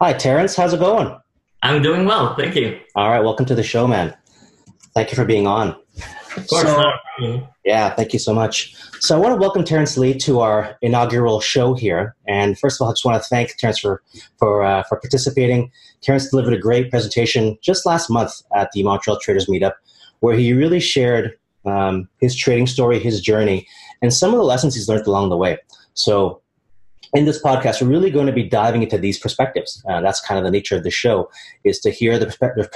Hi, Terrence. How's it going? I'm doing well. Thank you. All right. Welcome to the show, man. Thank you for being on. Of course. So, yeah, thank you so much. So I want to welcome Terrence Lee to our inaugural show here. And first of all, I just want to thank Terrence for for uh, for participating. Terrence delivered a great presentation just last month at the Montreal Traders Meetup, where he really shared um, his trading story, his journey, and some of the lessons he's learned along the way. So in this podcast, we're really going to be diving into these perspectives. Uh, that's kind of the nature of the show, is to hear the perspective,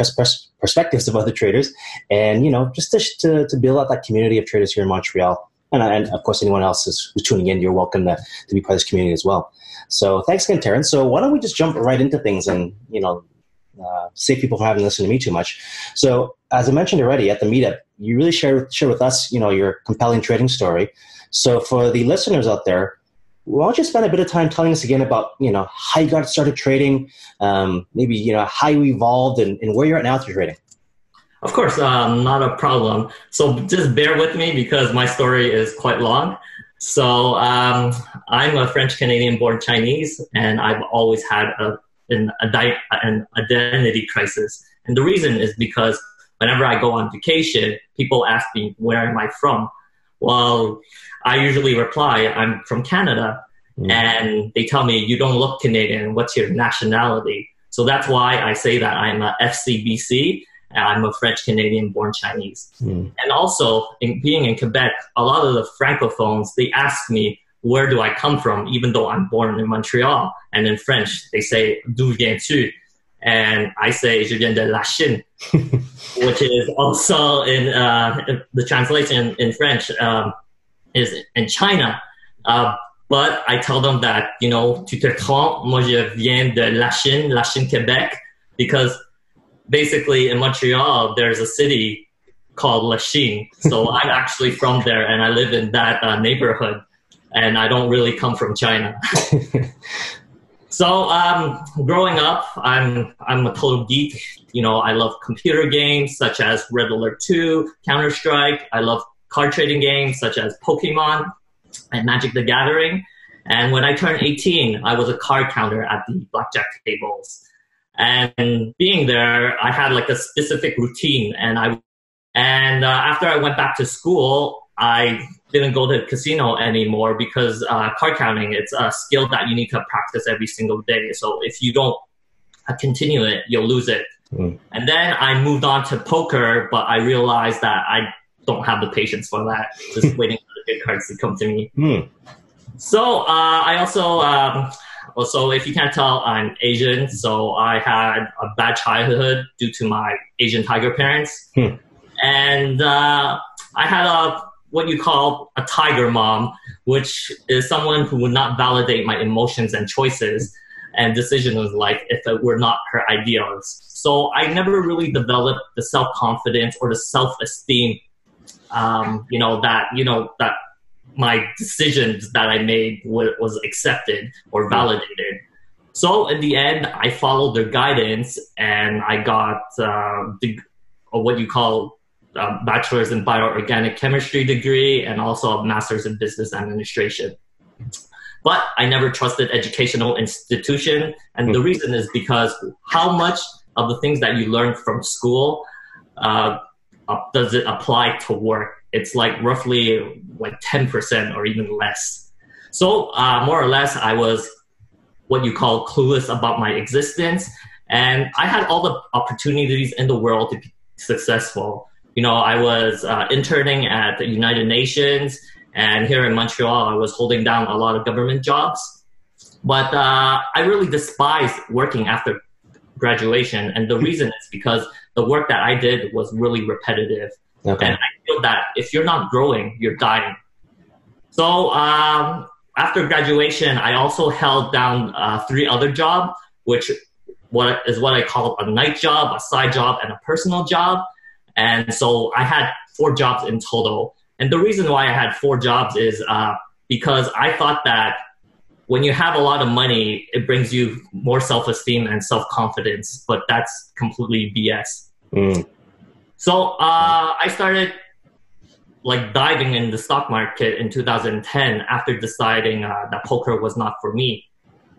perspectives of other traders, and you know, just to, to, to, build out that community of traders here in Montreal. And, and of course, anyone else who's tuning in, you're welcome to, to be part of this community as well. So thanks again, Terrence. So why don't we just jump right into things and you know, uh, save people from having to listen to me too much. So as I mentioned already at the meetup, you really share share with us, you know, your compelling trading story. So for the listeners out there why don't you spend a bit of time telling us again about you know how you got started trading um, maybe you know how you evolved and, and where you're at now through trading. Of course um, not a problem. So just bear with me because my story is quite long. So um, i'm a french canadian born chinese and i've always had a, an, an identity crisis. And the reason is because whenever i go on vacation people ask me where am i from? Well I usually reply, I'm from Canada. Mm. And they tell me, you don't look Canadian. What's your nationality? So that's why I say that I'm a FCBC I'm a French Canadian born Chinese. Mm. And also, in, being in Quebec, a lot of the francophones, they ask me, where do I come from, even though I'm born in Montreal. And in French, they say, d'où viens-tu? And I say, je viens de la Chine, which is also in uh, the translation in French. Um, is in China. Uh, but I tell them that, you know, tu te trompes, moi je viens de Lachine, La Chine, Quebec, because basically in Montreal, there's a city called Lachine. So I'm actually from there and I live in that uh, neighborhood and I don't really come from China. so um, growing up, I'm, I'm a total geek. You know, I love computer games such as Red Alert 2, Counter-Strike. I love card trading games such as Pokemon and Magic the Gathering. And when I turned 18, I was a card counter at the blackjack tables. And being there, I had like a specific routine. And I and uh, after I went back to school, I didn't go to the casino anymore because uh, card counting it's a skill that you need to practice every single day. So if you don't continue it, you'll lose it. Mm. And then I moved on to poker, but I realized that I don't have the patience for that. Just waiting for the good cards to come to me. Hmm. So uh, I also um, also if you can't tell, I'm Asian. So I had a bad childhood due to my Asian tiger parents, hmm. and uh, I had a what you call a tiger mom, which is someone who would not validate my emotions and choices and decisions like if it were not her ideals. So I never really developed the self confidence or the self esteem um, you know that you know that my decisions that I made w- was accepted or validated. So in the end, I followed their guidance and I got uh, the, what you call a bachelor's in bioorganic chemistry degree and also a master's in business administration. But I never trusted educational institution, and the reason is because how much of the things that you learn from school uh, does it apply to work? It's like roughly like 10% or even less. So uh, more or less, I was what you call clueless about my existence. And I had all the opportunities in the world to be successful. You know, I was uh, interning at the United Nations, and here in Montreal, I was holding down a lot of government jobs. But uh, I really despised working after graduation, and the reason is because the work that I did was really repetitive. Okay. And I feel that if you're not growing, you're dying. So um, after graduation, I also held down uh, three other jobs, which what is what I call a night job, a side job, and a personal job. And so I had four jobs in total. And the reason why I had four jobs is uh, because I thought that when you have a lot of money, it brings you more self esteem and self confidence, but that's completely BS. Mm. So uh, I started like diving in the stock market in 2010 after deciding uh, that poker was not for me.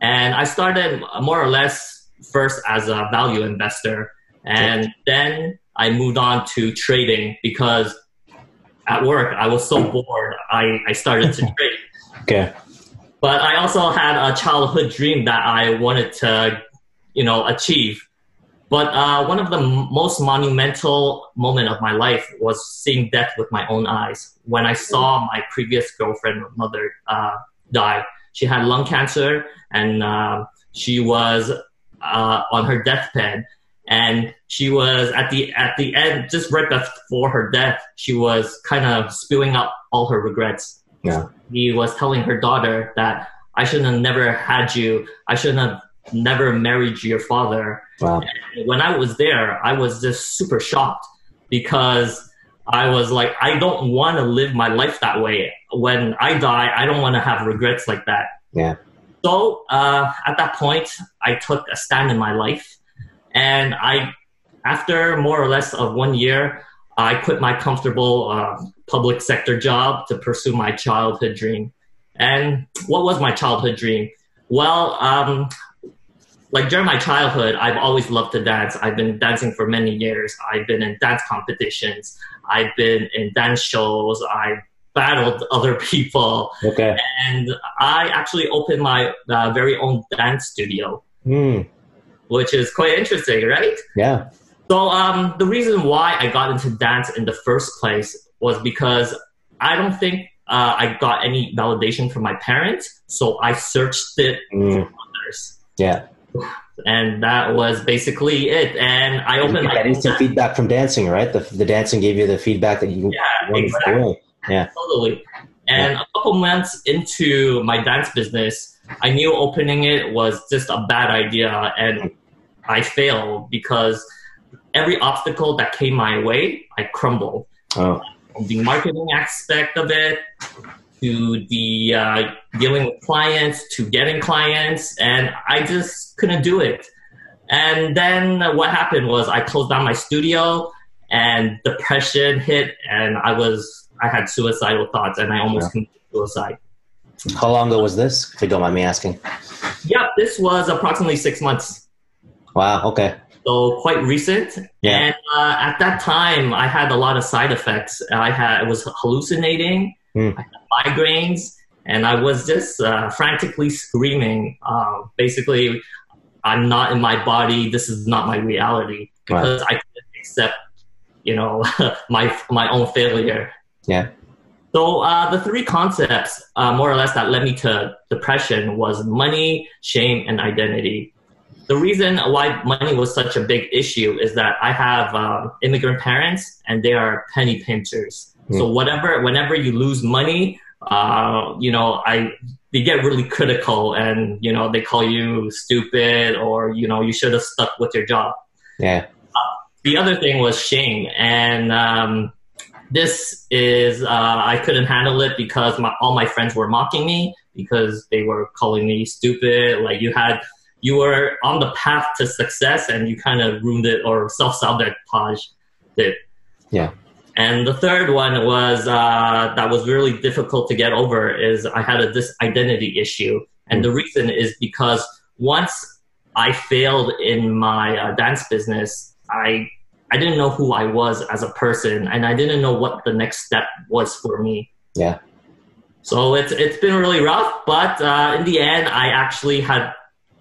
And I started more or less first as a value investor, and then I moved on to trading because at work I was so bored. I, I started to trade. Okay. But I also had a childhood dream that I wanted to, you know, achieve. But uh, one of the most monumental moment of my life was seeing death with my own eyes. When I saw my previous girlfriend mother uh, die, she had lung cancer and uh, she was uh, on her deathbed and she was at the at the end just right before her death she was kind of spewing out all her regrets Yeah. he was telling her daughter that i shouldn't have never had you i shouldn't have never married your father Wow. and when i was there i was just super shocked because i was like i don't want to live my life that way when i die i don't want to have regrets like that Yeah. so uh, at that point, I took a stand in my life, and I, after more or less of one year, I quit my comfortable uh, public sector job to pursue my childhood dream. And what was my childhood dream? Well, um, like during my childhood, I've always loved to dance. I've been dancing for many years. I've been in dance competitions. I've been in dance shows. I battled other people Okay. and I actually opened my uh, very own dance studio, Hmm. which is quite interesting, right? Yeah. So um, the reason why I got into dance in the first place was because I don't think uh, I got any validation from my parents, so I searched it from others, Yeah. and that was basically it. And I opened that instant feedback from dancing, right? The, the dancing gave you the feedback that you Yeah, exactly. Yeah. Totally. And a couple months into my dance business, I knew opening it was just a bad idea, and I failed because every obstacle that came my way, I crumbled. Oh. The marketing aspect of it, to the uh, dealing with clients, to getting clients, and I just couldn't do it. And then what happened was I closed down my studio, and depression hit, and I was I had suicidal thoughts, and I almost committed suicide. How long ago was this? If you don't mind me asking. Yep, this was approximately six months, Wow. Okay. So quite recent. Yeah. And uh, at that time, I had a lot of side effects. I had I was hallucinating. I had migraines, and I was just uh, frantically screaming. Uh, basically, I'm not in my body. This is not my reality Wow. because I couldn't accept, you know, my my own failure. Yeah. So uh, the three concepts, uh, more or less, that led me to depression was money, shame, and identity. The reason why money was such a big issue is that I have um, immigrant parents, and they are penny pinchers. So whatever, whenever you lose money, uh, you know, I they get really critical, and you know, they call you stupid, or you know, you should have stuck with your job Yeah. the other thing was shame and um, this is uh, i couldn't handle it because my, all my friends were mocking me because they were calling me stupid like you had you were on the path to success and you kind of ruined it or self-sabotage it Yeah. and the third one was uh, that was really difficult to get over is i had a this identity issue and the reason is because once i failed in my uh, dance business i i didn't know who i was as a person and i didn't know what the next step was for me Yeah. so it's it's been really rough but uh, in the end i actually had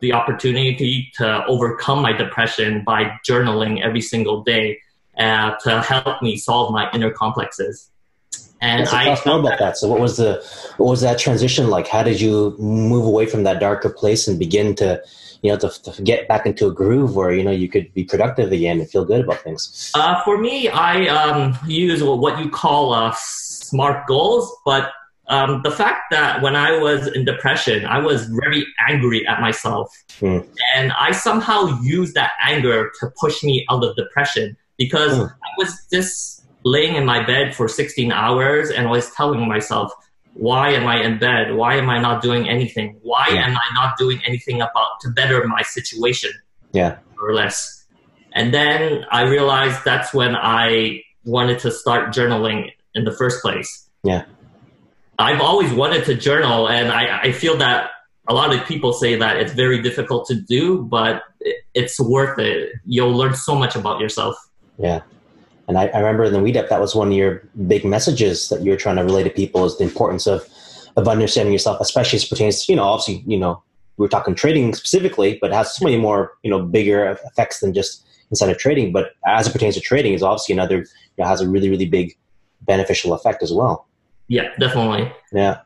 the opportunity to overcome my depression by journaling every single day uh, to help me solve my inner complexes and i talk more about that. So, what was the what was that transition like? How did you move away from that darker place and begin to, you know, to, to get back into a groove where you know you could be productive again and feel good about things? Uh, for me, I um, use what you call uh, smart goals, but um, the fact that when I was in depression, I was very angry at myself. Hmm. And I somehow used that anger to push me out of depression because Hmm. I was just laying in my bed for 16 hours and I was telling myself, why am I in bed? Why am I not doing anything? Why Yeah. am I not doing anything about to better my situation? Yeah. or less. And then I realized that's when I wanted to start journaling in the first place. Yeah. I've always wanted to journal, and I, I feel that a lot of people say that it's very difficult to do, but it's worth it. You'll learn so much about yourself. Yeah. And I, I remember in the meetup, that was one of your big messages that you were trying to relay to people is the importance of, of understanding yourself, especially as pertains to, you know, obviously, you know, we are talking trading specifically, but it has so many more, you know, bigger effects than just of trading. But as it pertains to trading, is obviously another, you know, has a really, really big beneficial effect as well. Yeah, definitely. Yeah.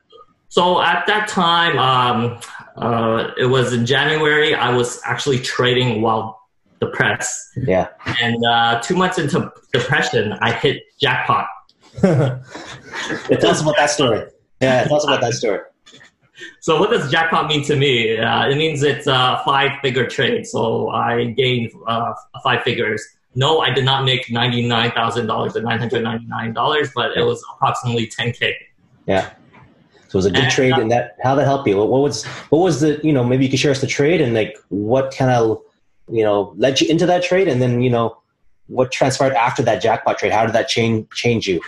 So at that time, um, uh, it was in January. I was actually trading while depressed. Yeah. And uh, two months into depression, I hit jackpot. tell us about that story. Yeah, tell us about that story. So what does jackpot mean to me? Uh, it means it's a five-figure trade. So I gained uh, five figures. No, I did not make ninety-nine thousand dollars or nine hundred ninety-nine dollars, but it was approximately ten k. Yeah. So it was a good and, trade, uh, and that how that helped you? What, what was what was the you know maybe you could share us the trade and like what kind of you know led you into that trade, and then you know what transpired after that jackpot trade? How did that change change you?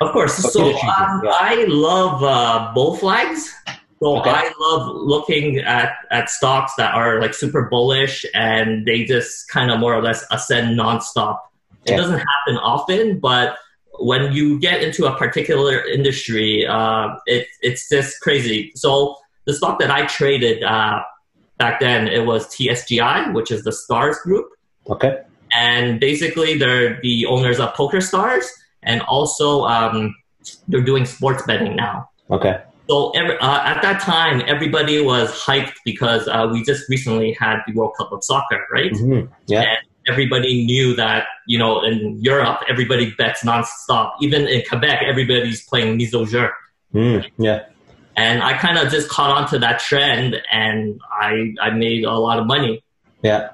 Of course. What so um, yeah. I love uh, bull flags. So okay. I love looking at, at stocks that are like super bullish and they just kind of more or less ascend nonstop. It doesn't happen often, but when you get into a particular industry, uh, it, it's just crazy. So the stock that I traded uh, back then, it was TSGI, which is the Stars Group. Okay. And basically, they're the owners of Poker Stars, and also um, they're doing sports betting now. Okay. So every, uh, at that time, everybody was hyped because uh, we just recently had the World Cup of Soccer, right? Mm-hmm. Yeah. And everybody knew that you know in Europe, everybody bets nonstop. Even in Quebec, everybody's playing Mise-o-jeu. Mm, yeah. And I kind of just caught on to that trend, and I I made a lot of money. Yeah.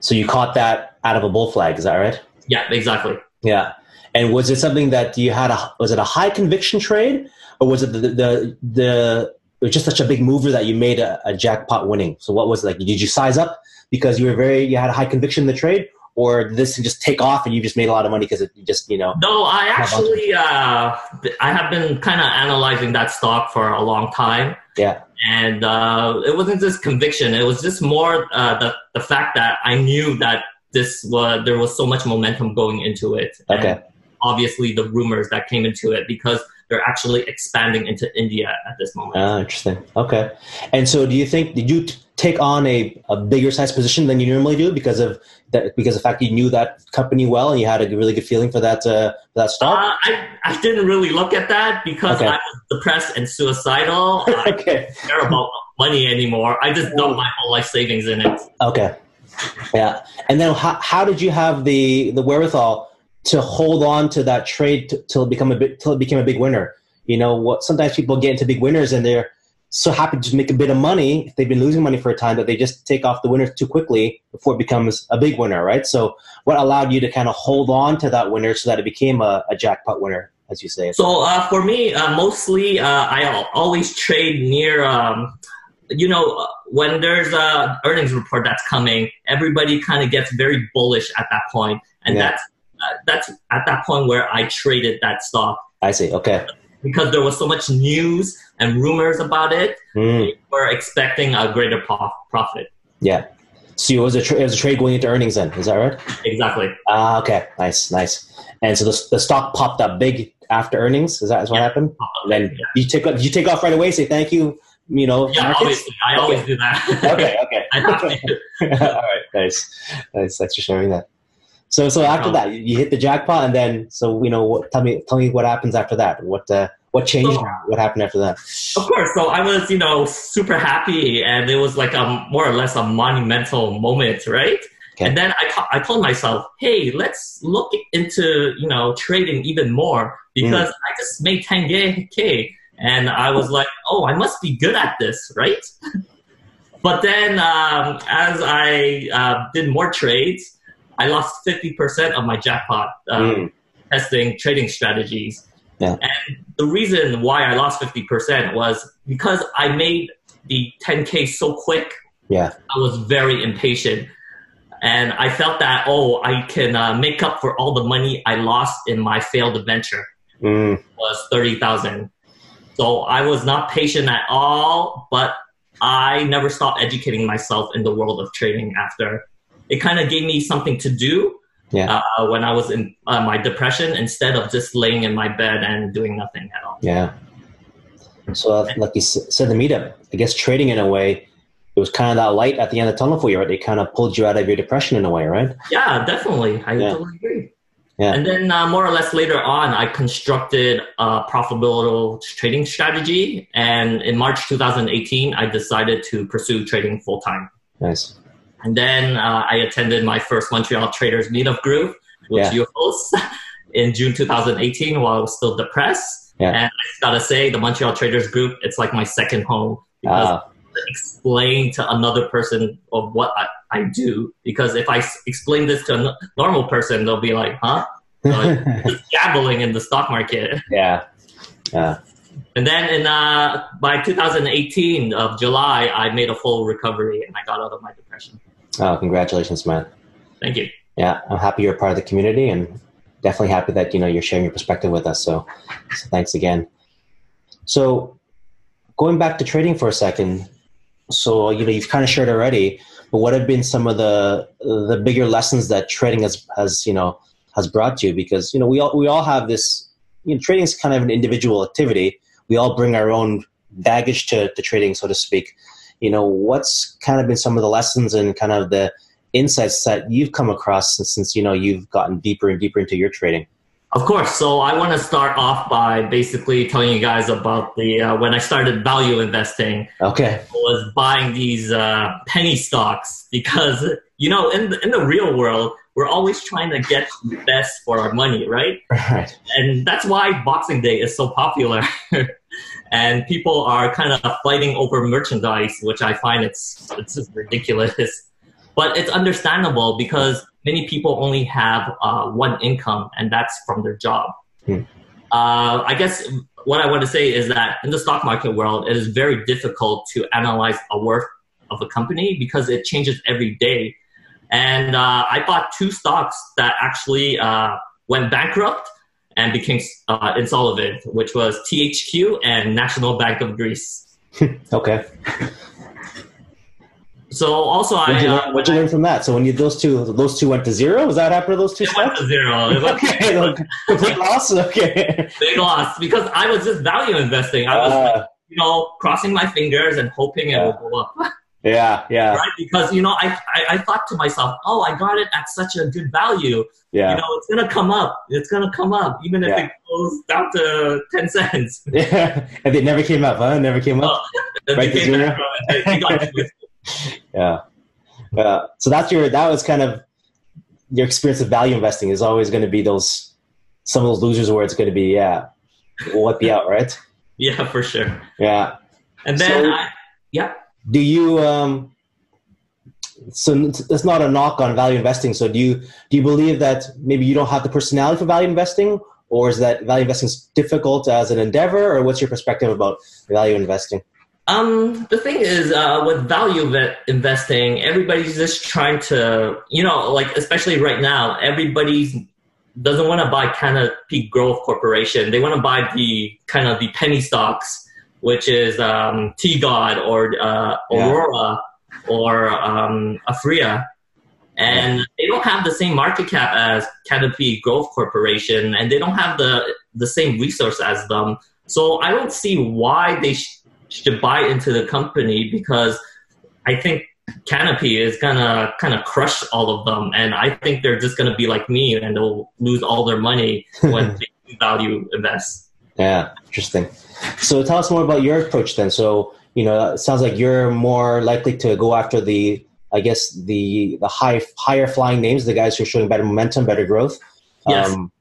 So you caught that out of a bull flag, is that right? Yeah, exactly. Yeah. And was it something that you had a was it a high conviction trade or was it the the, the it was just such a big mover that you made a, a, jackpot winning? So what was it like? Did you size up because you were very you had a high conviction in the trade, or did this just take off and you just made a lot of money because it just you know? No, I actually uh, I have been kind of analyzing that stock for a long time. Yeah. And uh, it wasn't just conviction; it was just more uh, the the fact that I knew that this was there was so much momentum going into it. Okay. And obviously, the rumors that came into it because they're actually expanding into India at this moment. Ah, interesting. Okay. And so, do you think did you t- take on a, a bigger size position than you normally do because of that? Because of the fact you knew that company well and you had a really good feeling for that uh, for that stock. Uh, I I didn't really look at that because okay. I was depressed and suicidal. okay. I don't care about money anymore. I just dumped my whole life savings in it. Okay. Yeah. And then how, how did you have the the wherewithal to hold on to that trade t- till it become a bit till it became a big winner. You know what? Sometimes people get into big winners and they're so happy to just make a bit of money if they've been losing money for a time that they just take off the winner too quickly before it becomes a big winner, right? So, what allowed you to kind of hold on to that winner so that it became a, a jackpot winner, as you say? So, uh, for me, uh, mostly uh, I always trade near. Um, you know, when there's a earnings report that's coming, everybody kind of gets very bullish at that point, and yeah. that's that's at that point where I traded that stock. I see. Okay. Because there was so much news and rumors about it, mm. we were expecting a greater profit. Yeah. So it was a tra- it was a trade going into earnings then. Is that right? Exactly. Ah, okay. Nice, nice. And so the, the stock popped up big after earnings. Is that is what yeah. happened? And then yeah. you take you take off right away. Say thank you. You know. Yeah, obviously. I okay. always do that. okay. Okay. I have to. All right. Nice. Nice. Thanks for sharing that. So so after that, you hit the jackpot, and then so you know, what, tell me tell me what happens after that. What uh, what changed? So, what happened after that? Of course. So I was you know super happy, and it was like a more or less a monumental moment, right? Okay. And then I, I told myself, hey, let's look into you know trading even more because mm. I just made 10k, and I was like, oh, I must be good at this, right? but then um, as I uh, did more trades I lost 50% of my jackpot um, mm. testing trading strategies. Yeah. And the reason why I lost 50% was because I made the 10K so quick. Yeah. I was very impatient. And I felt that, oh, I can uh, make up for all the money I lost in my failed venture. Mm. was 30,000. So I was not patient at all, but I never stopped educating myself in the world of trading after. It kind of gave me something to do Yeah. uh, when I was in uh, my depression instead of just laying in my bed and doing nothing at all. Yeah. So, uh, like you said, the meetup, I guess trading in a way, it was kind of that light at the end of the tunnel for you, right? It kind of pulled you out of your depression in a way, right? Yeah, definitely. I Yeah. totally agree. Yeah. And then uh, more or less later on, I constructed a profitable trading strategy. And in March 2018, I decided to pursue trading full time. Nice. And then uh, I attended my first Montreal Traders Meetup group, which Yeah. you host, in June 2018 while I was still depressed. Yeah. And I just gotta say, the Montreal Traders group, it's like my second home because Ah, to explain to another person of what I, I do. Because if I explain this to a normal person, they'll be like, huh? Like, just gambling in the stock market. yeah. Yeah. And then in uh, by 2018 of July, I made a full recovery and I got out of my depression. Oh, congratulations, man. Thank you. Yeah, I'm happy you're a part of the community and definitely happy that, you know, you're sharing your perspective with us. So, so thanks again. So going back to trading for a second, so, you know, you've kind of shared already, but what have been some of the, the bigger lessons that trading has, has, you know, has brought to you? Because, you know, we all, we all have this, you know, trading is kind of an individual activity. We all bring our own baggage to, to trading, so to speak. You know, what's kind of been some of the lessons and kind of the, insights that you've come across since, since you know you've gotten deeper and deeper into your trading Of course. So I want to start off by basically telling you guys about the uh, when I started value investing. okay I was buying these uh, penny stocks because you know in the, in the real world we're always trying to get the best for our money, right? right And that's why Boxing Day is so popular. and people are kind of fighting over merchandise, which I find it's it's just ridiculous. But it's understandable because many people only have uh, one income, and that's from their job. Hmm. Uh, I guess what I want to say is that in the stock market world, it is very difficult to analyze a worth of a company because it changes every day. And uh, I bought two stocks that actually uh, went bankrupt and became uh, insolvent, which was THQ and National Bank of Greece. okay. So also what'd I you, uh, learn, what'd you learn from that? So when you those two those two went to zero? Was that after those two it went to zero. It went okay. like, complete loss? Okay. Big loss because I was just value investing. I was, Uh, you know, crossing my fingers and hoping it will go up. Yeah yeah right? Because you know, I, I I thought to myself, oh, I got it at such a good value. yeah You know, it's gonna come up. It's gonna come up, even if Yeah. it goes down to ten cents. yeah and it never came up huh never came up oh, Then Right came back from it. They got twisted. yeah yeah so that's your that was kind of your experience of value investing is always going to be those some of those losers where it's going to be yeah we'll wipe you out right yeah, for sure. yeah And then So- I, yeah, do you um so it's not a knock on value investing. So do you do you believe that maybe you don't have the personality for value investing or is that value investing difficult as an endeavor or what's your perspective about value investing? Um, the thing is, uh, with value investing, everybody's just trying to, you know, like especially right now, everybody's doesn't want to buy kind of peak Growth Corporation. They want to buy the kind of the penny stocks, which is um, T God or uh, Yeah. Aurora or um, Aphria. And they don't have the same market cap as Canopy Growth Corporation, and they don't have the the same resource as them. So I don't see why they sh- should buy into the company because I think Canopy is gonna kind of crush all of them, and I think they're just gonna be like me and they'll lose all their money when they value invest. Yeah interesting. So tell us more about your approach then. So you know it sounds like you're more likely to go after the i guess the the high higher flying names the guys who are showing better momentum better growth. Yes. Um,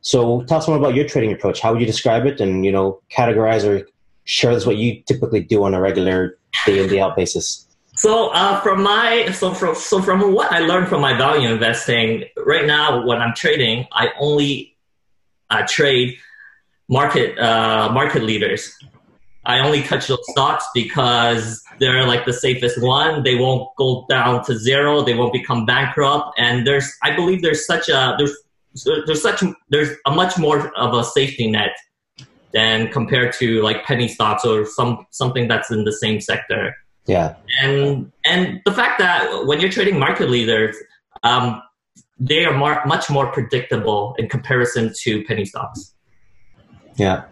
so tell us more about your trading approach. How would you describe it? And you know categorize or share this what you typically do on a regular day in day out basis. So uh, from my so from so from what I learned from my value investing, right now when I'm trading, I only uh, trade market uh, market leaders. I only touch those stocks because they're like the safest one. They won't go down to zero. They won't become bankrupt. And there's, I believe, there's such a there's there's such there's a much more of a safety net than compared to like penny stocks or some something that's in the same sector. Yeah. And and the fact that when you're trading market leaders, um, they are more, much more predictable in comparison to penny stocks. Yeah.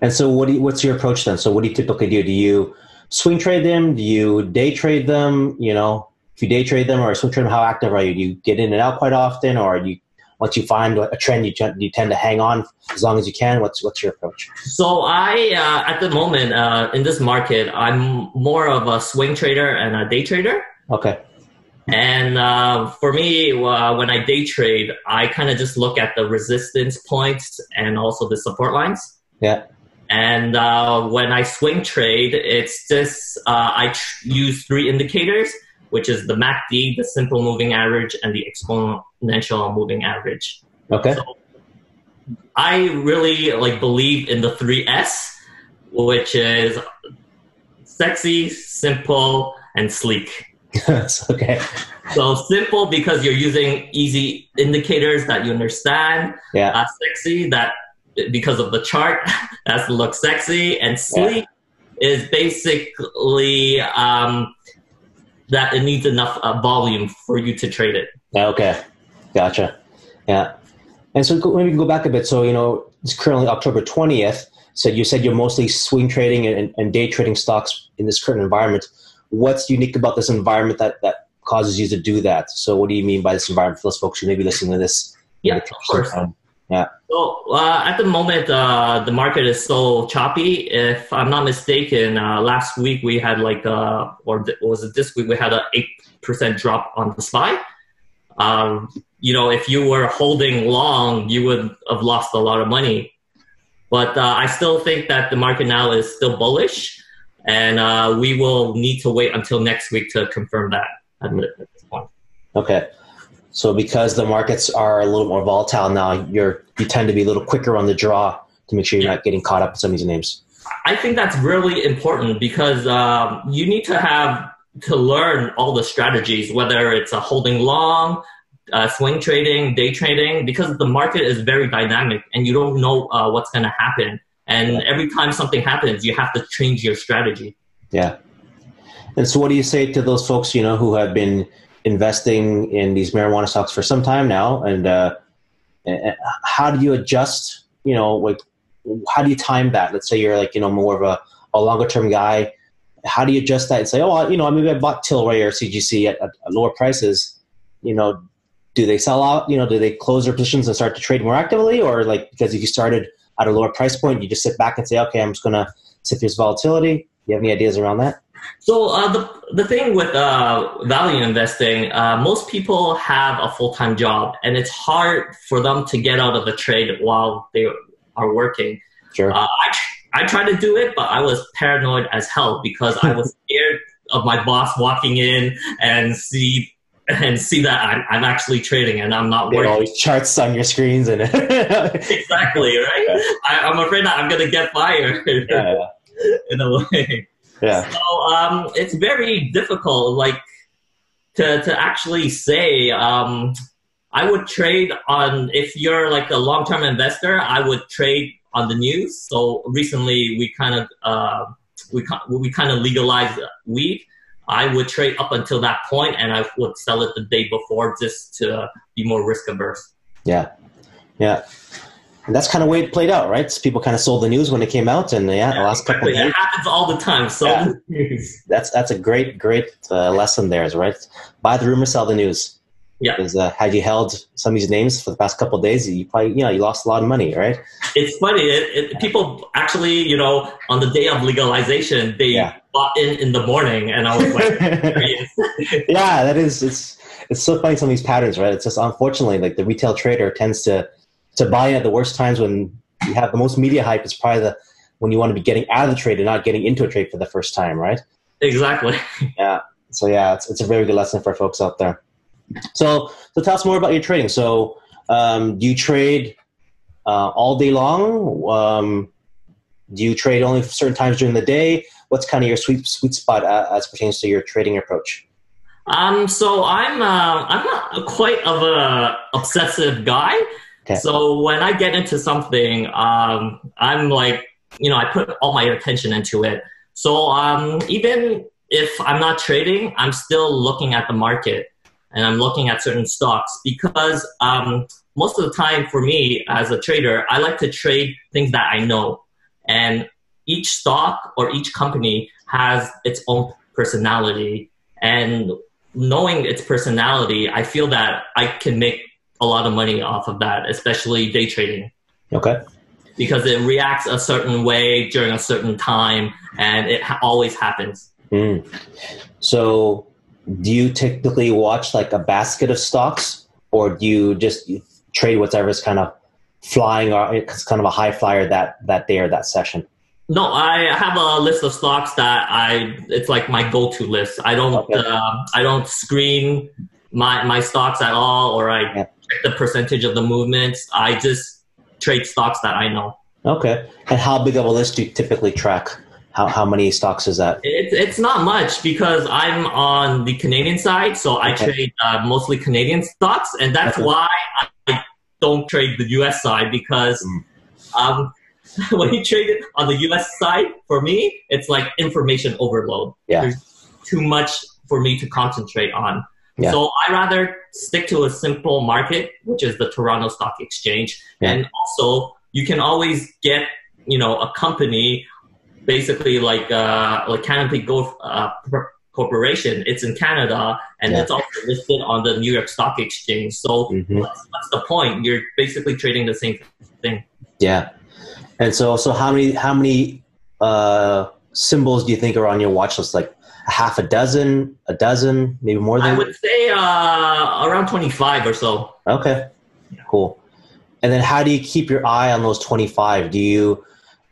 And so, what do you, what's your approach then? So, what do you typically do? Do you swing trade them? Do you day trade them? You know, if you day trade them or swing trade them, how active are you? Do you get in and out quite often, or you once you find a trend, you, you tend to hang on as long as you can? What's what's your approach? So I, uh, at the moment, uh, in this market, I'm more of a swing trader and a day trader. Okay. And uh, for me, uh, when I day trade, I kind of just look at the resistance points and also the support lines. Yeah. And uh, when I swing trade, it's just uh, I tr- use three indicators, which is the MACD, the simple moving average, and the exponential moving average. Okay. So I really like believe in the three S, which is sexy, simple, and sleek. Okay. So simple because you're using easy indicators that you understand. Yeah. Uh, sexy that because of the chart has to look sexy, and sleek yeah. is basically um, that it needs enough uh, volume for you to trade it. Okay, gotcha. Yeah, and so maybe go back a bit. So you know, it's currently October twentieth. So you said you're mostly swing trading and, and day trading stocks in this current environment. What's unique about this environment that that causes you to do that? So what do you mean by this environment for those folks who may be listening to this? Yeah, of course. Time? Yeah. So uh, at the moment, uh, the market is so choppy. If I'm not mistaken, uh, last week we had like, uh, or th- was it this week? We had an eight percent drop on the SPY. Um, you know, if you were holding long, you would have lost a lot of money. But uh, I still think that the market now is still bullish, and uh, we will need to wait until next week to confirm that at this point. Okay. So because the markets are a little more volatile now, you're you tend to be a little quicker on the draw to make sure you're not getting caught up in some of these names. I think that's really important because um, you need to have to learn all the strategies, whether it's a holding long, uh, swing trading, day trading, because the market is very dynamic and you don't know uh, what's going to happen. And every time something happens, you have to change your strategy. Yeah. And so, what do you say to those folks, you know, who have been investing in these marijuana stocks for some time now, and uh, how do you adjust? You know, like how do you time that? Let's say you're like you know more of a, a longer term guy. How do you adjust that and say, oh, you know, maybe I bought Tilray or CGC at, at, lower prices. You know, do they sell out? You know, do they close their positions and start to trade more actively, or like because if you started at a lower price point, you just sit back and say, okay, I'm just going to sit through this volatility. Do you have any ideas around that? So uh, the the thing with uh, value investing, uh, most people have a full time job, and it's hard for them to get out of the trade while they are working. Sure. Uh, I I tried to do it, but I was paranoid as hell because I was scared of my boss walking in and see and see that I'm, I'm actually trading and I'm not working. All these charts on your screens and exactly right. Yeah. I, am afraid that I'm gonna get fired yeah, in a way. Yeah. So um, it's very difficult, like to to actually say. Um, I would trade on if you're like a long term investor. I would trade on the news. So recently, we kind of uh, we we kind of legalized weed. I would trade up until that point, and I would sell it the day before just to be more risk averse. Yeah, yeah. And that's kind of way it played out, right? So people kind of sold the news when it came out, and yeah, yeah the last exactly. couple of. It happens all the time. So yeah. that's that's a great great uh, lesson there, is right? Buy the rumor, sell the news. Yeah. Because uh, had you held some of these names for the past couple of days, you probably you know you lost a lot of money, right? It's funny. It, it, people actually, you know, on the day of legalization, they yeah. Bought in in the morning, and I was like, yeah, that is it's it's so funny some of these patterns, right? It's just unfortunately like the retail trader tends to to buy in at the worst times when you have the most media hype is probably the when you want to be getting out of the trade and not getting into a trade for the first time, right? Exactly. Yeah. So yeah, it's, it's a very good lesson for folks out there. So so tell us more about your trading. So um, do you trade uh, all day long? Um, do you trade only certain times during the day? What's kind of your sweet sweet spot uh, as pertains to your trading approach? Um, so I'm uh, I'm not quite of a obsessive guy. Okay. So when I get into something, um, I'm like, you know, I put all my attention into it. So um, even if I'm not trading, I'm still looking at the market and I'm looking at certain stocks because um, most of the time for me as a trader, I like to trade things that I know. And each stock or each company has its own personality. And knowing its personality, I feel that I can make a lot of money off of that, especially day trading. Okay. Because it reacts a certain way during a certain time, and it ha- always happens. Mm. So, do you typically watch like a basket of stocks, or do you just trade whatever's kind of flying or it's kind of a high flyer that that day or that session? No, I have a list of stocks that I. It's like my go-to list. I don't. Okay. Uh, I don't screen my my stocks at all, or I yeah. check the percentage of the movements. I just trade stocks that I know. Okay. And how big of a list do you typically track? How, how many stocks is that? It's, it's not much because I'm on the Canadian side, so I okay. trade uh, mostly Canadian stocks, and that's okay. why I don't trade the US side because mm. um, when you trade it on the US side, for me, it's like information overload. Yeah. There's too much for me to concentrate on. Yeah. So I rather stick to a simple market, which is the Toronto Stock Exchange, yeah. and also you can always get you know a company basically like uh, like Canopy Growth uh, Corporation. It's in Canada and yeah. it's also listed on the New York Stock Exchange. So mm-hmm. what's, what's the point? You're basically trading the same thing. Yeah. And so, so how many how many uh, symbols do you think are on your watch list? Like a half a dozen, a dozen, maybe more than? I would say uh, around twenty five or so. Okay, cool. And then, how do you keep your eye on those twenty five? Do you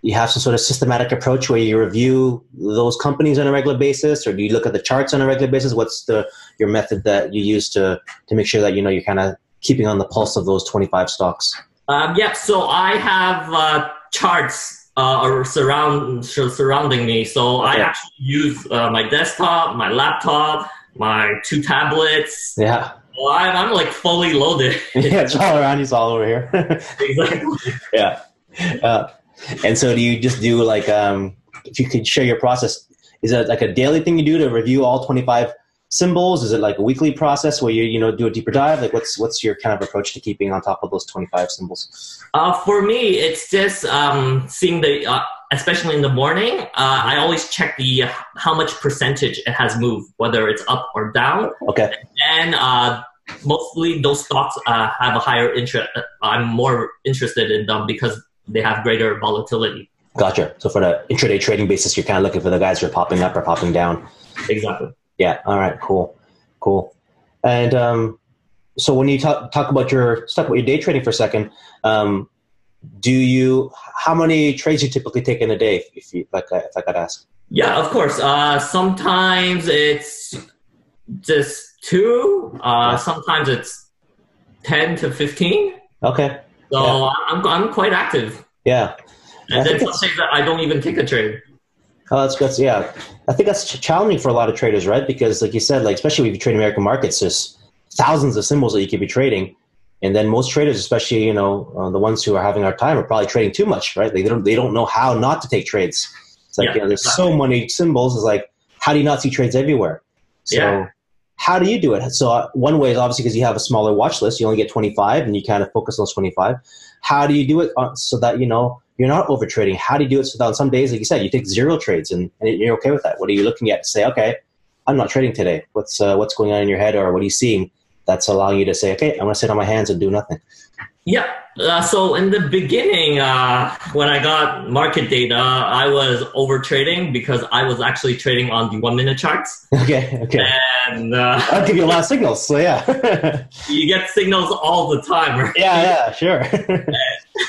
you have some sort of systematic approach where you review those companies on a regular basis or do you look at the charts on a regular basis what's the your method that you use to to make sure that you know you're kind of keeping on the pulse of those 25 stocks um, yeah so i have uh, charts uh, surround surrounding me. So okay. i actually use uh, my desktop my laptop my two tablets. Yeah. Well, I'm, I'm like fully loaded. Yeah it's all around you it's all over here. Exactly. Yeah. Uh, and so do you just do like um, if you could share your process is it like a daily thing you do to review all 25 symbols is it like a weekly process where you you know do a deeper dive like what's what's your kind of approach to keeping on top of those 25 symbols uh, for me it's just um, seeing the uh, especially in the morning uh, i always check the uh, how much percentage it has moved whether it's up or down okay and uh, mostly those stocks uh, have a higher interest i'm more interested in them because they have greater volatility. Gotcha. So for the intraday trading basis, you're kind of looking for the guys who are popping up or popping down. Exactly. Yeah. All right. Cool. Cool. And um, so when you talk talk about your stuff, about your day trading for a second, um, do you how many trades you typically take in a day? If you like, if I could ask. Yeah, of course. Uh, sometimes it's just two. Uh. Sometimes it's ten to fifteen. Okay. So yeah. I'm, I'm quite active. Yeah. And I then sometimes I don't even take a trade. Oh, that's good. Yeah. I think that's challenging for a lot of traders, right? Because, like you said, like especially if you trade American markets, there's thousands of symbols that you could be trading. And then most traders, especially you know uh, the ones who are having our time, are probably trading too much, right? They don't they don't know how not to take trades. It's like yeah, you know, there's exactly. so many symbols. It's like how do you not see trades everywhere? So yeah. How do you do it? So uh, one way is obviously because you have a smaller watch list. You only get 25, and you kind of focus on those 25. How do you do it so that you know you're not over trading? How do you do it so that on some days, like you said, you take zero trades and, and you're okay with that? What are you looking at to say, okay, I'm not trading today? What's uh, what's going on in your head, or what are you seeing that's allowing you to say, okay, I'm going to sit on my hands and do nothing? Yeah. Uh, so in the beginning, uh, when I got market data, I was over trading because I was actually trading on the one minute charts. Okay. Okay. And uh, I'll give you a lot of signals. So yeah. you get signals all the time, right? Yeah. Yeah. Sure.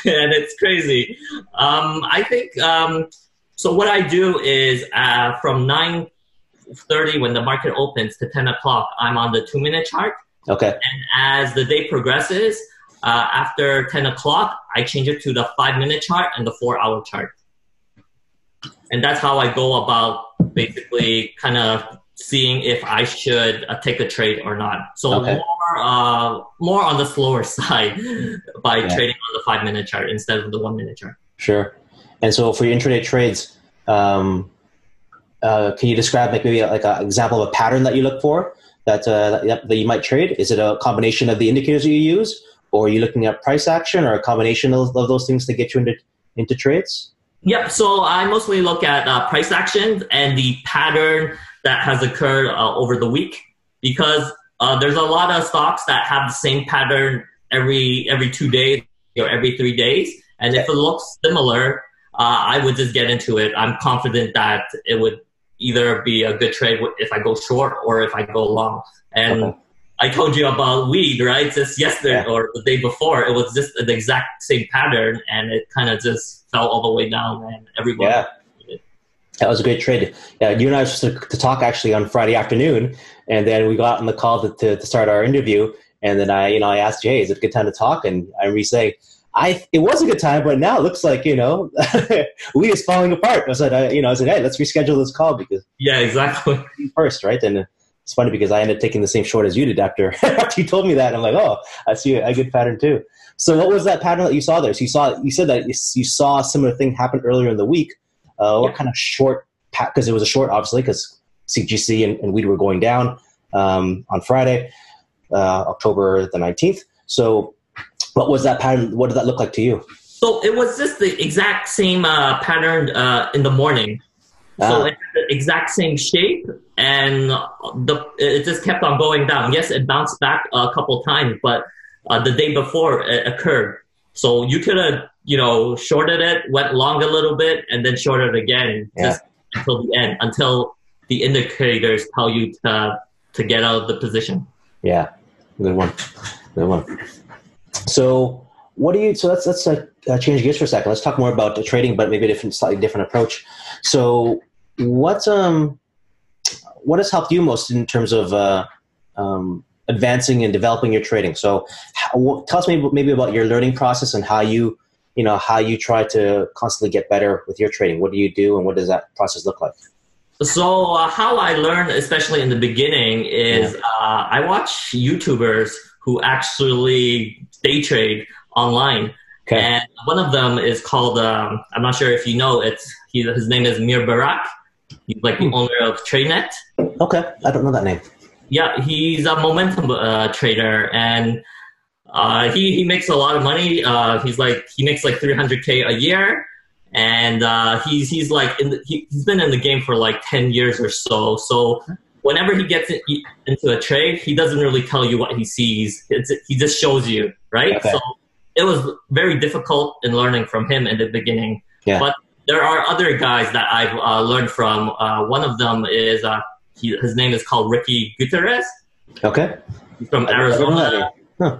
and, it's crazy. Um, I think. Um, so what I do is uh, from nine thirty when the market opens to ten o'clock, I'm on the two minute chart. Okay. And as the day progresses uh, after 10 o'clock, I change it to the five minute chart and the four hour chart. And that's how I go about basically kind of seeing if I should uh, take a trade or not. So okay. more, uh, more on the slower side by yeah. trading on the five minute chart instead of the one minute chart. Sure. And so for your intraday trades, um, uh, can you describe like maybe like an example of a pattern that you look for that, uh, that that you might trade? Is it a combination of the indicators that you use, or are you looking at price action, or a combination of, of those things to get you into into trades? Yep. So I mostly look at uh, price action and the pattern that has occurred uh, over the week because uh, there's a lot of stocks that have the same pattern every every two days or every three days, and if it looks similar, uh, I would just get into it. I'm confident that it would either be a good trade if I go short or if I go long. And okay. I told you about weed, right? Just yesterday yeah. or the day before, it was just the exact same pattern, and it kind of just fell all the way down, and everybody. Yeah. That was a great trade. Yeah, you and I were supposed to, to, talk actually on Friday afternoon, and then weed got on the call to, to, to, start our interview. And then I, you know, I asked Jay, "Is it a good time to talk?" And I re say, "I it was a good time, but now it looks like you know we is falling apart." I said, I, "You know, I said, hey, let's reschedule this call because yeah, exactly first, right?" And it's funny because I ended up taking the same short as you did after after you told me that. I'm like, "Oh, I see a, a good pattern too." So, what was that pattern that you saw there? So you saw you said that you saw a similar thing happen earlier in the week. Uh, what yeah. kind of short? Because it was a short, obviously, because CGC and, and weed were going down um, on Friday, uh, October the 19th. So, what was that pattern? What did that look like to you? So, it was just the exact same uh, pattern uh, in the morning. Ah. So, it had the exact same shape, and the, it just kept on going down. Yes, it bounced back a couple times, but uh, the day before it occurred. So, you could have, you know, shorted it, went long a little bit, and then shorted again yeah. until the end, until the indicators tell you to to get out of the position. Yeah, good one, good one. So, what do you? So let's let's uh, uh, change gears for a second. Let's talk more about the trading, but maybe a different, slightly different approach. So, what um, what has helped you most in terms of uh, um, advancing and developing your trading? So, how, tell us maybe maybe about your learning process and how you you know how you try to constantly get better with your trading. What do you do, and what does that process look like? So uh, how I learned, especially in the beginning, is uh, I watch YouTubers who actually day trade online. Okay. And one of them is called, um, I'm not sure if you know, it's he, his name is Meir Barak. He's like the hmm. owner of TradeNet. Okay, I don't know that name. Yeah, he's a momentum uh, trader and uh, he, he makes a lot of money. Uh, he's like, he makes like 300K a year and uh, he's he's like the, he, has been in the game for like 10 years or so so whenever he gets into a trade he doesn't really tell you what he sees it's, he just shows you right okay. so it was very difficult in learning from him in the beginning yeah. but there are other guys that i've uh, learned from uh, one of them is uh, he, his name is called ricky gutierrez okay he's from arizona huh.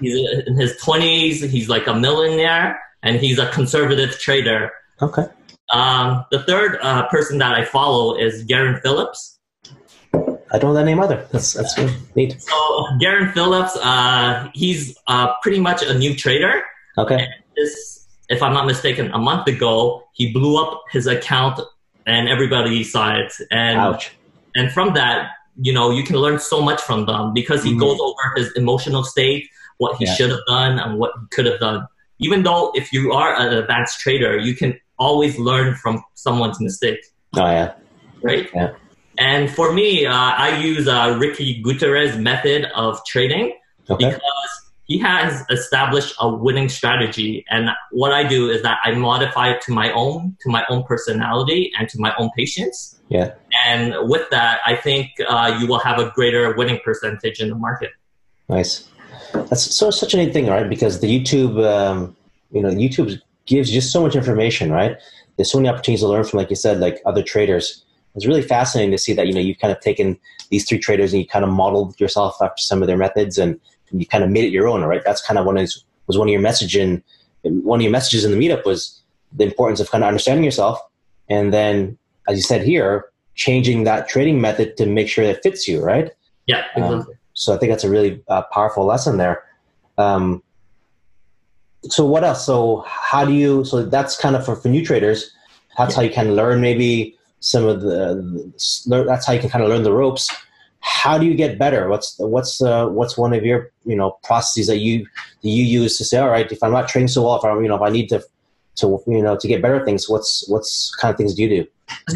he's in his 20s he's like a millionaire and he's a conservative trader. Okay. Um, the third uh, person that I follow is Garen Phillips. I don't know that name either. That's that's neat. So Garen Phillips, uh, he's uh, pretty much a new trader. Okay. This, if I'm not mistaken, a month ago he blew up his account and everybody saw it. And Ouch. and from that, you know, you can learn so much from them because he mm-hmm. goes over his emotional state, what he yeah. should have done, and what he could have done even though if you are an advanced trader, you can always learn from someone's mistake. Oh yeah. Right. Yeah. And for me, uh, I use uh, Ricky Gutierrez method of trading okay. because he has established a winning strategy. And what I do is that I modify it to my own, to my own personality and to my own patience. Yeah. And with that, I think uh, you will have a greater winning percentage in the market. Nice. That's so such a neat thing, right? Because the YouTube, um, you know, YouTube gives just so much information, right? There's so many opportunities to learn from, like you said, like other traders. It's really fascinating to see that you know you've kind of taken these three traders and you kind of modeled yourself after some of their methods and, and you kind of made it your own, right? That's kind of one of was one of your messaging, one of your messages in the meetup was the importance of kind of understanding yourself and then, as you said here, changing that trading method to make sure it fits you, right? Yeah, um, exactly. Um, so I think that's a really uh, powerful lesson there. Um, so what else? So how do you? So that's kind of for, for new traders. That's yeah. how you can learn maybe some of the. That's how you can kind of learn the ropes. How do you get better? What's what's uh, what's one of your you know processes that you that you use to say, all right, if I'm not trading so well, if I'm you know if I need to to you know to get better things, what's what's kind of things do you do?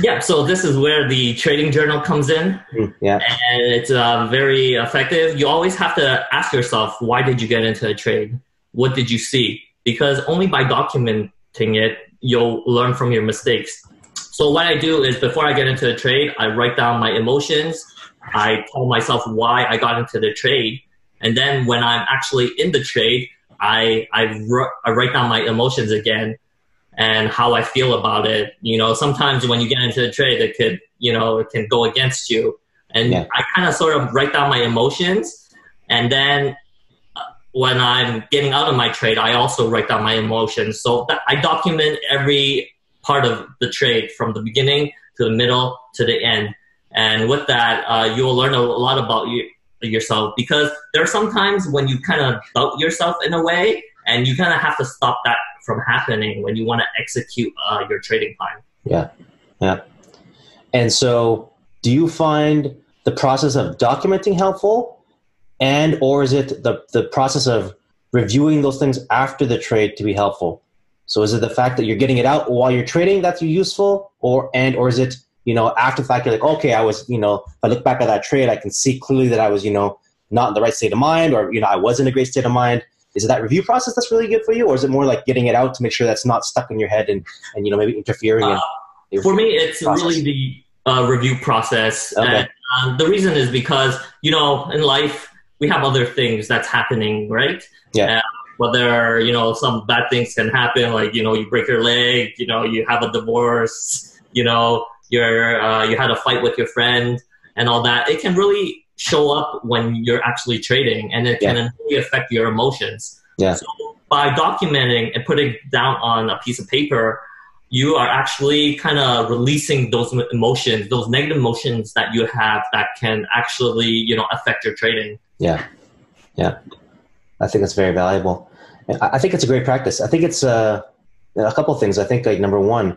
Yeah, so this is where the trading journal comes in. Mm, yeah, and it's uh, very effective. You always have to ask yourself, why did you get into a trade? What did you see? Because only by documenting it, you'll learn from your mistakes. So what I do is before I get into a trade, I write down my emotions. I tell myself why I got into the trade, and then when I'm actually in the trade, I I, I write down my emotions again and how I feel about it. You know, sometimes when you get into a trade, it could, you know, it can go against you. And yeah. I kind of sort of write down my emotions. And then uh, when I'm getting out of my trade, I also write down my emotions. So I document every part of the trade from the beginning to the middle to the end. And with that, uh, you will learn a lot about you, yourself because there are sometimes when you kind of doubt yourself in a way and you kind of have to stop that from happening when you want to execute uh, your trading plan. Yeah, yeah. And so, do you find the process of documenting helpful, and or is it the the process of reviewing those things after the trade to be helpful? So, is it the fact that you're getting it out while you're trading that's useful, or and or is it you know after the fact you're like, okay, I was you know if I look back at that trade, I can see clearly that I was you know not in the right state of mind, or you know I was in a great state of mind is it that review process that's really good for you, or is it more like getting it out to make sure that's not stuck in your head and, and you know maybe interfering? Uh, in for me, it's process? really the uh, review process. Okay. And, uh, the reason is because you know in life we have other things that's happening, right? Yeah. Uh, whether you know some bad things can happen, like you know you break your leg, you know you have a divorce, you know you're uh, you had a fight with your friend and all that. It can really show up when you're actually trading and it can yeah. really affect your emotions. Yeah. So by documenting and putting down on a piece of paper, you are actually kind of releasing those emotions, those negative emotions that you have that can actually, you know, affect your trading. Yeah. Yeah. I think it's very valuable. I think it's a great practice. I think it's uh, a couple of things. I think like number one,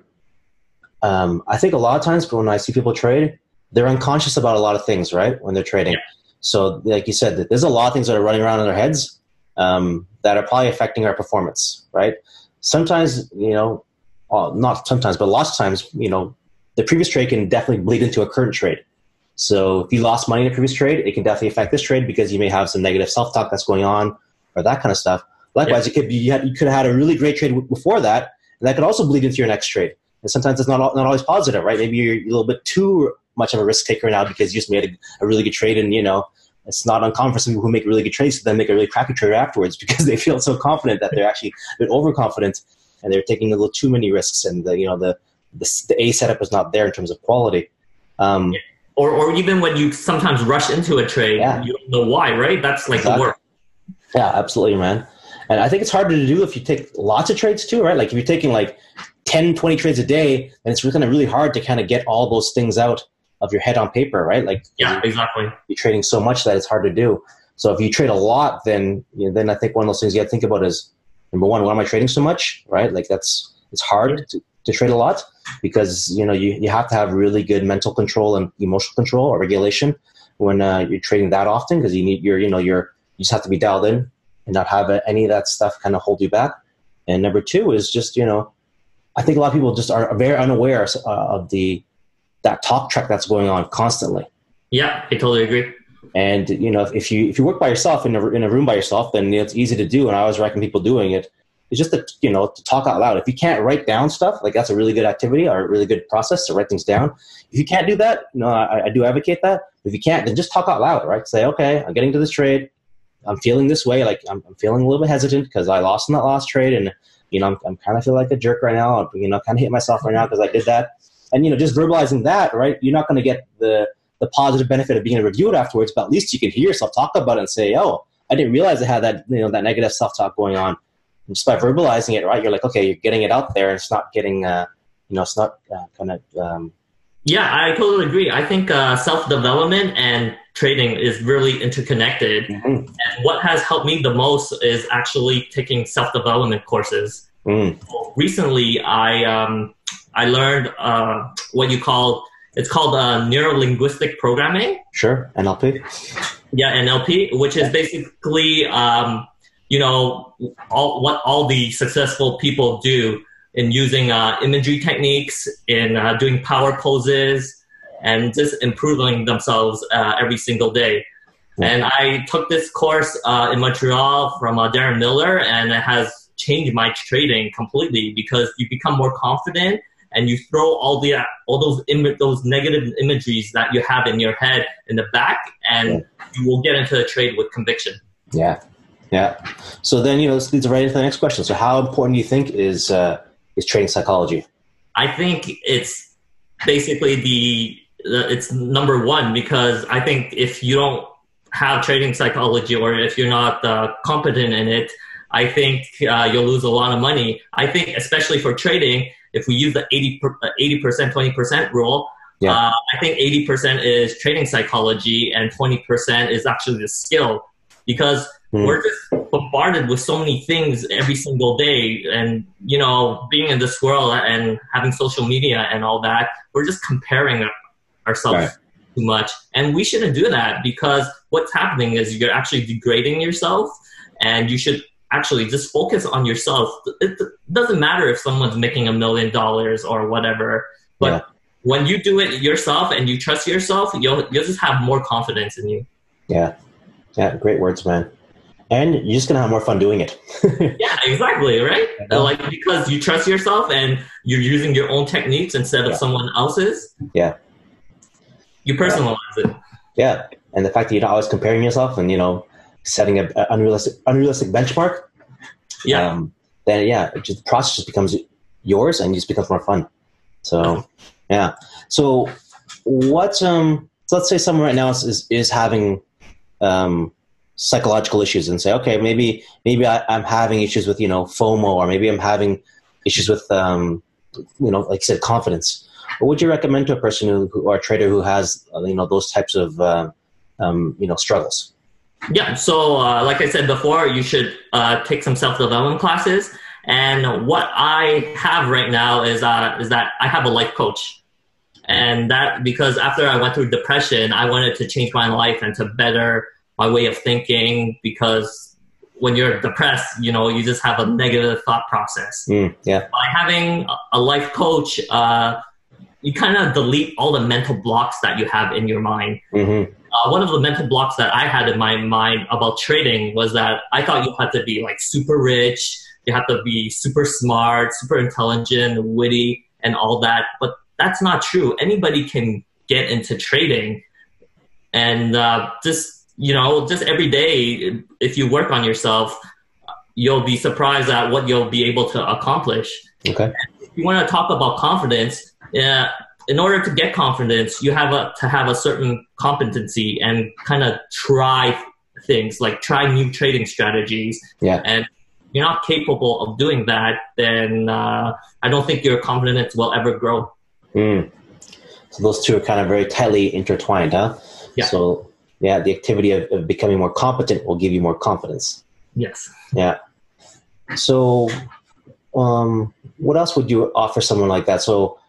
um, I think a lot of times when I see people trade, they're unconscious about a lot of things, right? When they're trading. Yeah. So, like you said, there's a lot of things that are running around in their heads um, that are probably affecting our performance, right? Sometimes, you know, well, not sometimes, but lots of times, you know, the previous trade can definitely bleed into a current trade. So, if you lost money in a previous trade, it can definitely affect this trade because you may have some negative self-talk that's going on or that kind of stuff. Likewise, yeah. it could be you, had, you could have had a really great trade before that, and that could also bleed into your next trade. And sometimes it's not not always positive, right? Maybe you're a little bit too much of a risk taker now because you just made a, a really good trade and you know it's not uncommon for some people who make really good trades to then make a really crappy trade afterwards because they feel so confident that they're actually a bit overconfident and they're taking a little too many risks and the, you know the, the, the A setup is not there in terms of quality. Um, yeah. Or, or even when you sometimes rush into a trade, yeah. you don't know why, right? That's like exactly. the work. Yeah, absolutely, man. And I think it's harder to do if you take lots of trades too, right? Like if you're taking like 10, 20 trades a day, then it's really, really hard to kind of get all those things out of your head on paper, right? Like yeah, exactly. You're trading so much that it's hard to do. So if you trade a lot, then you know, then I think one of those things you got to think about is number one, why am I trading so much, right? Like that's it's hard to, to trade a lot because you know you, you have to have really good mental control and emotional control or regulation when uh, you're trading that often because you need your you know you're you just have to be dialed in and not have any of that stuff kind of hold you back. And number two is just you know I think a lot of people just are very unaware uh, of the that talk track that's going on constantly. Yeah, I totally agree. And you know, if you if you work by yourself in a in a room by yourself, then it's easy to do. And I always recommend people doing it. It's just to you know to talk out loud. If you can't write down stuff, like that's a really good activity or a really good process to write things down. If you can't do that, you know, I, I do advocate that. If you can't, then just talk out loud, right? Say, okay, I'm getting to this trade. I'm feeling this way. Like I'm, I'm feeling a little bit hesitant because I lost in that last trade, and you know, I'm, I'm kind of feel like a jerk right now. You know, kind of hit myself right now because I did that. And you know just verbalizing that right you're not going to get the the positive benefit of being reviewed afterwards but at least you can hear yourself talk about it and say oh i didn't realize i had that you know that negative self-talk going on. And just by verbalizing it right you're like okay you're getting it out there. And it's not getting uh, you know it's not uh, kind of um, yeah i totally agree i think uh, self-development and trading is really interconnected mm-hmm. and what has helped me the most is actually taking self-development courses mm. recently i um, I learned uh, what you call it's called uh, neuro linguistic programming. Sure, NLP. Yeah, NLP, which is basically um, you know all what all the successful people do in using uh, imagery techniques, in uh, doing power poses, and just improving themselves uh, every single day. And I took this course uh, in Montreal from uh, Darren Miller, and it has changed my trading completely because you become more confident and you throw all the all those Im- those negative imageries that you have in your head in the back, and yeah. you will get into a trade with conviction. Yeah, yeah. So then you know this leads right into the next question. So how important do you think is uh, is trading psychology? I think it's basically the it's number one because I think if you don't have trading psychology or if you're not uh, competent in it, I think uh, you'll lose a lot of money. I think, especially for trading, if we use the 80, percent 20% rule, yeah. uh, I think 80% is trading psychology and 20% is actually the skill because mm. we're just bombarded with so many things every single day. And, you know, being in this world and having social media and all that, we're just comparing ourselves. Right too much. And we shouldn't do that because what's happening is you're actually degrading yourself and you should actually just focus on yourself. It doesn't matter if someone's making a million dollars or whatever, but yeah. when you do it yourself and you trust yourself, you'll, you'll just have more confidence in you. Yeah. Yeah. Great words, man. And you're just going to have more fun doing it. yeah, exactly. Right. Like because you trust yourself and you're using your own techniques instead of yeah. someone else's. Yeah you personalize yeah. it. Yeah, and the fact that you're not always comparing yourself and you know setting a, a unrealistic unrealistic benchmark. Yeah. Um, then yeah, just, the process just becomes yours and just becomes more fun. So yeah. So what um so let's say someone right now is is, is having um psychological issues and say okay maybe maybe I, am having issues with you know FOMO or maybe I'm having issues with um you know like I said confidence what would you recommend to a person who, or a trader who has uh, you know those types of uh, um, you know struggles? Yeah. So uh, like I said before, you should uh, take some self development classes. And what I have right now is uh, is that I have a life coach, and that because after I went through depression, I wanted to change my life and to better my way of thinking because when you're depressed, you know, you just have a negative thought process. Mm, yeah. By having a life coach, uh, you kind of delete all the mental blocks that you have in your mind. Mm-hmm. Uh, one of the mental blocks that I had in my mind about trading was that I thought you had to be like super rich, you have to be super smart, super intelligent, witty, and all that. But that's not true. Anybody can get into trading, and uh, just you know, just every day, if you work on yourself, you'll be surprised at what you'll be able to accomplish. Okay. If you want to talk about confidence, yeah, in order to get confidence, you have a, to have a certain competency and kind of try things like try new trading strategies. Yeah. And you're not capable of doing that, then uh, I don't think your confidence will ever grow. Mm. So those two are kind of very tightly intertwined, huh? Yeah. So yeah, the activity of, of becoming more competent will give you more confidence. Yes. Yeah. So, um, what else would you offer someone like that? So,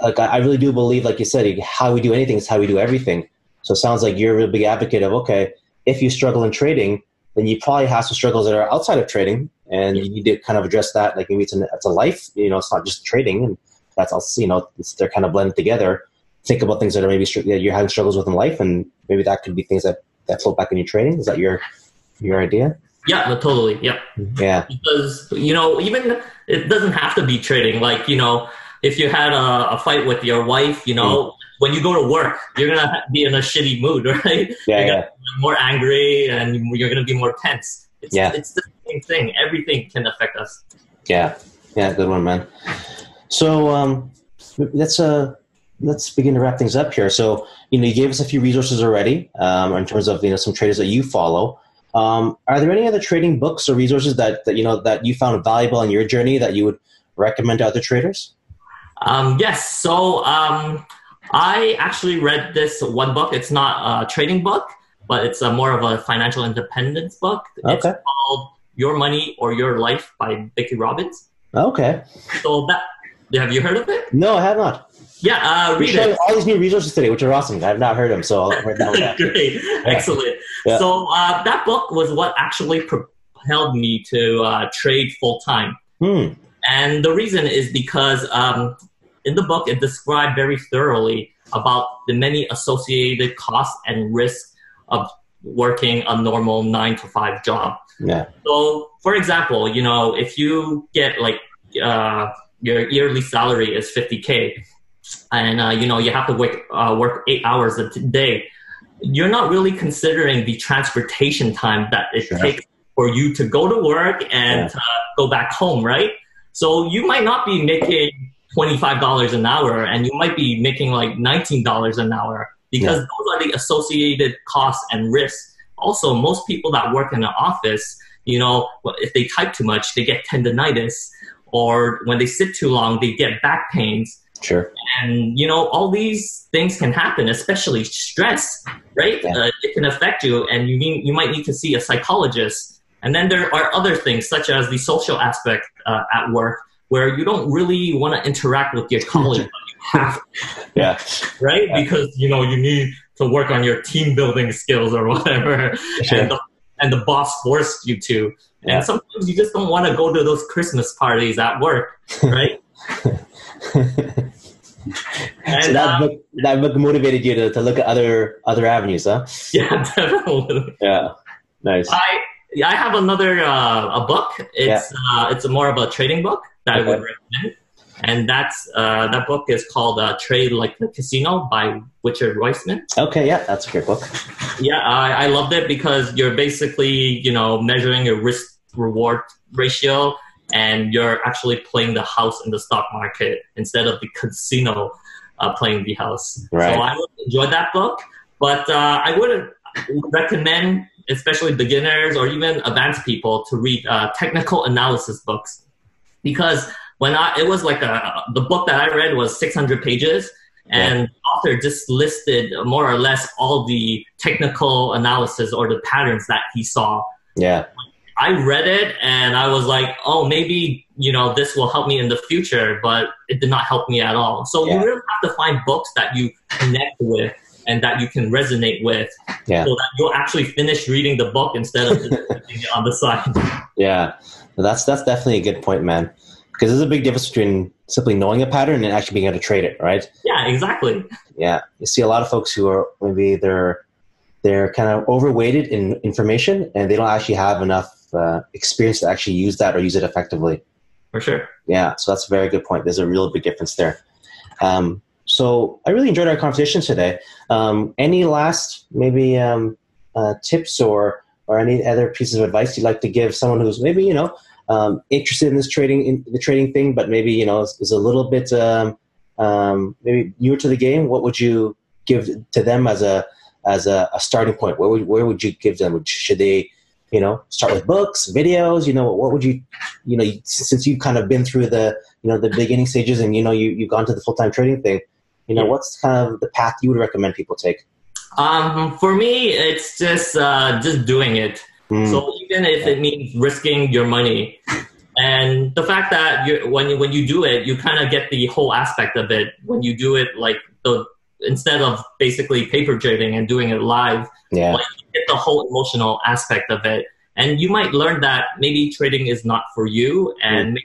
like I really do believe, like you said, how we do anything is how we do everything. So it sounds like you're a real big advocate of okay, if you struggle in trading, then you probably have some struggles that are outside of trading, and you need to kind of address that. Like maybe it's, an, it's a life, you know, it's not just trading, and that's also you know they're kind of blended together. Think about things that are maybe that you're having struggles with in life, and maybe that could be things that that float back in your trading. Is that your your idea? Yeah, no, totally. Yeah. Yeah. Because you know, even it doesn't have to be trading. Like you know, if you had a, a fight with your wife, you know, mm. when you go to work, you're gonna be in a shitty mood, right? Yeah, you're yeah. more angry and you're gonna be more tense. It's, yeah, it's the same thing. Everything can affect us. Yeah, yeah, good one, man. So um, let's uh, let's begin to wrap things up here. So you know, you gave us a few resources already um, in terms of you know some traders that you follow. Um, are there any other trading books or resources that, that you know that you found valuable in your journey that you would recommend to other traders? Um, yes. So um, I actually read this one book. It's not a trading book, but it's a more of a financial independence book. Okay. It's called Your Money or Your Life by Vicki Robbins. Okay. So that have you heard of it? No, I have not. Yeah, uh, read it. All these new resources today, which are awesome. I've not heard them, so I'll write down. Great, yeah. excellent. Yeah. So uh, that book was what actually propelled me to uh, trade full time. Hmm. And the reason is because um, in the book, it described very thoroughly about the many associated costs and risks of working a normal nine to five job. Yeah. So, for example, you know, if you get like uh, your yearly salary is 50k, and uh, you know you have to work uh, work eight hours a day, you're not really considering the transportation time that it sure. takes for you to go to work and yeah. uh, go back home, right? So you might not be making $25 an hour and you might be making like $19 an hour because yeah. those are the associated costs and risks. Also, most people that work in an office, you know, if they type too much, they get tendonitis, or when they sit too long, they get back pains. Sure. And you know, all these things can happen, especially stress, right? Yeah. Uh, it can affect you, and you need, you might need to see a psychologist. And then there are other things, such as the social aspect uh, at work, where you don't really want to interact with your colleagues, but you have Yeah. Right? Yeah. Because, you know, you need to work on your team building skills or whatever. Sure. And, the, and the boss forced you to. And sometimes you just don't want to go to those Christmas parties at work, right? and, so that um, book that book motivated you to, to look at other other avenues, huh? Yeah, definitely. Yeah, nice. I I have another uh, a book. It's yeah. uh, it's more of a trading book that okay. I would recommend. And that's uh, that book is called uh, "Trade Like the Casino" by Richard Weissman. Okay, yeah, that's a great book. Yeah, I, I loved it because you're basically you know measuring your risk reward ratio, and you're actually playing the house in the stock market instead of the casino uh, playing the house. Right. So I would enjoy that book, but uh, I wouldn't recommend, especially beginners or even advanced people, to read uh, technical analysis books because when I it was like a the book that I read was 600 pages and yeah. author just listed more or less all the technical analysis or the patterns that he saw. Yeah. I read it and I was like, oh, maybe you know this will help me in the future, but it did not help me at all. So yeah. you really have to find books that you connect with and that you can resonate with, yeah. so that you'll actually finish reading the book instead of on the side. Yeah, that's that's definitely a good point, man. Because there's a big difference between simply knowing a pattern and actually being able to trade it, right? Yeah, exactly. Yeah, you see a lot of folks who are maybe they're they're kind of overweighted in information and they don't actually have enough uh, experience to actually use that or use it effectively. For sure. Yeah, so that's a very good point. There's a real big difference there. Um, so I really enjoyed our conversation today. Um, any last maybe um, uh, tips or or any other pieces of advice you'd like to give someone who's maybe you know um, interested in this trading in the trading thing, but maybe you know is, is a little bit um, um, maybe newer to the game? What would you give to them as a as a, a starting point? Where would where would you give them? Should they you know start with books videos you know what would you you know since you've kind of been through the you know the beginning stages and you know you, you've gone to the full-time trading thing you know what's kind of the path you would recommend people take um, for me it's just uh, just doing it mm. so even if it means risking your money and the fact that you when you when you do it you kind of get the whole aspect of it when you do it like the instead of basically paper trading and doing it live yeah. like get the whole emotional aspect of it. And you might learn that maybe trading is not for you, and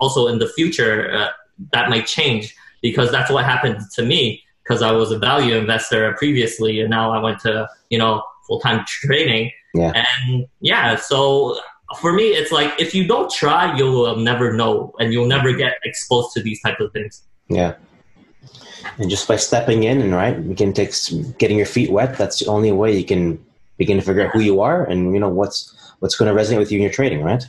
also in the future uh, that might change because that's what happened to me because I was a value investor previously, and now I went to you know full time trading. Yeah. And yeah, so for me, it's like if you don't try, you'll never know, and you'll never get exposed to these type of things. Yeah. And just by stepping in and right, you can take getting your feet wet. That's the only way you can begin to figure out who you are and you know what's what's going to resonate with you in your trading, right?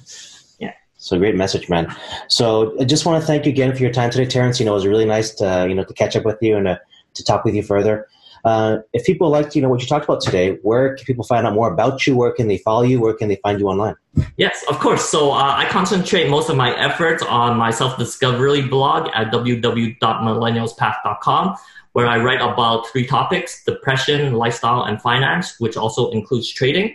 Yeah. So great message, man. So I just want to thank you again for your time today, Terrence. You know, it was really nice to you know to catch up with you and to, to talk with you further. Uh, if people liked you know what you talked about today, where can people find out more about you? Where can they follow you? Where can they find you online? Yes, of course. So uh, I concentrate most of my efforts on my self discovery blog at www.millennialspath.com where I write about three topics depression, lifestyle, and finance, which also includes trading.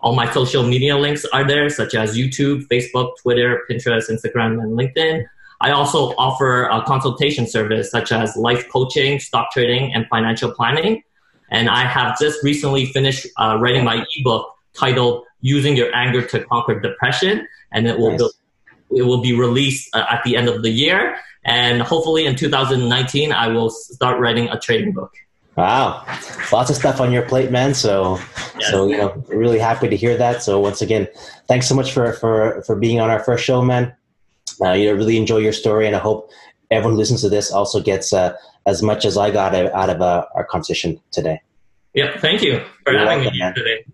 All my social media links are there, such as YouTube, Facebook, Twitter, Pinterest, Instagram, and LinkedIn. I also offer a consultation service such as life coaching, stock trading, and financial planning. And I have just recently finished uh, writing my ebook titled Using Your Anger to Conquer Depression, and it will nice. build it will be released uh, at the end of the year. And hopefully in 2019, I will start writing a trading book. Wow, lots of stuff on your plate, man. So, yes. so you know, really happy to hear that. So once again, thanks so much for for for being on our first show, man. Uh, you know, really enjoy your story, and I hope everyone who listens to this also gets uh, as much as I got out of uh, our conversation today. Yeah, thank you for You're having welcome, me man. today.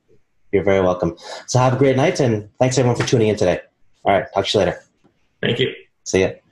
You're very welcome. So have a great night, and thanks everyone for tuning in today. All right, talk to you later. Thank you. See ya.